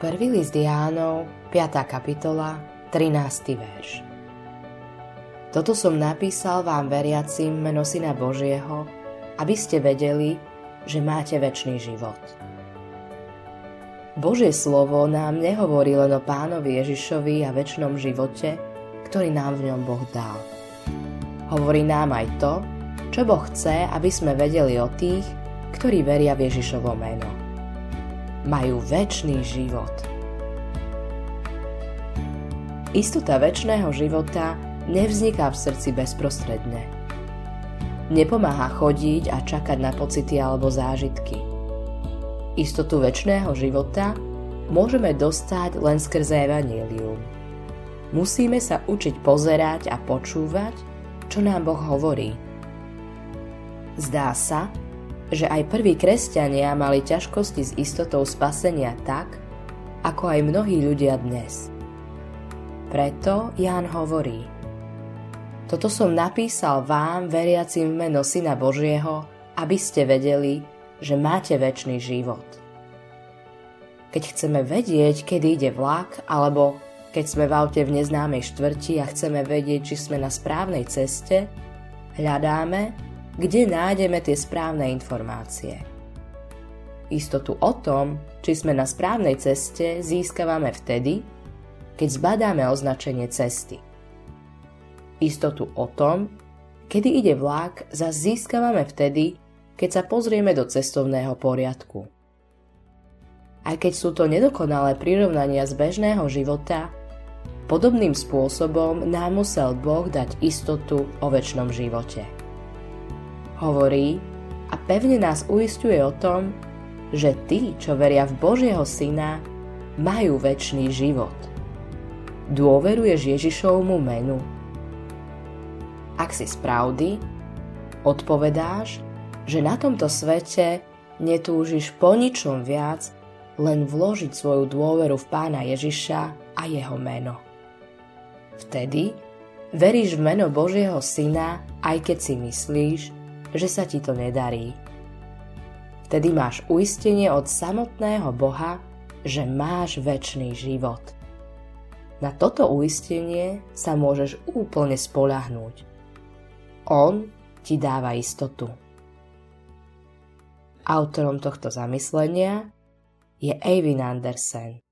Prvý list Jánov, 5. kapitola, 13. verš. Toto som napísal vám veriacim meno Syna Božieho, aby ste vedeli, že máte väčší život. Božie slovo nám nehovorí len o pánovi Ježišovi a väčšnom živote, ktorý nám v ňom Boh dal. Hovorí nám aj to, čo Boh chce, aby sme vedeli o tých, ktorí veria v Ježišovo meno majú väčší život. Istota väčšného života nevzniká v srdci bezprostredne. Nepomáha chodiť a čakať na pocity alebo zážitky. Istotu väčšného života môžeme dostať len skrze evanílium. Musíme sa učiť pozerať a počúvať, čo nám Boh hovorí. Zdá sa, že aj prví kresťania mali ťažkosti s istotou spasenia tak, ako aj mnohí ľudia dnes. Preto Ján hovorí, toto som napísal vám, veriacim v meno Syna Božieho, aby ste vedeli, že máte väčší život. Keď chceme vedieť, kedy ide vlak, alebo keď sme v aute v neznámej štvrti a chceme vedieť, či sme na správnej ceste, hľadáme, kde nájdeme tie správne informácie. Istotu o tom, či sme na správnej ceste, získavame vtedy, keď zbadáme označenie cesty. Istotu o tom, kedy ide vlak, zase získavame vtedy, keď sa pozrieme do cestovného poriadku. Aj keď sú to nedokonalé prirovnania z bežného života, podobným spôsobom nám musel Boh dať istotu o väčšnom živote hovorí a pevne nás uistuje o tom, že tí, čo veria v Božieho Syna, majú väčší život. Dôveruješ Ježišovmu menu? Ak si z odpovedáš, že na tomto svete netúžiš po ničom viac, len vložiť svoju dôveru v Pána Ježiša a jeho meno. Vtedy veríš v meno Božieho Syna, aj keď si myslíš, že sa ti to nedarí. Vtedy máš uistenie od samotného Boha, že máš väčší život. Na toto uistenie sa môžeš úplne spolahnúť. On ti dáva istotu. Autorom tohto zamyslenia je Eivin Andersen.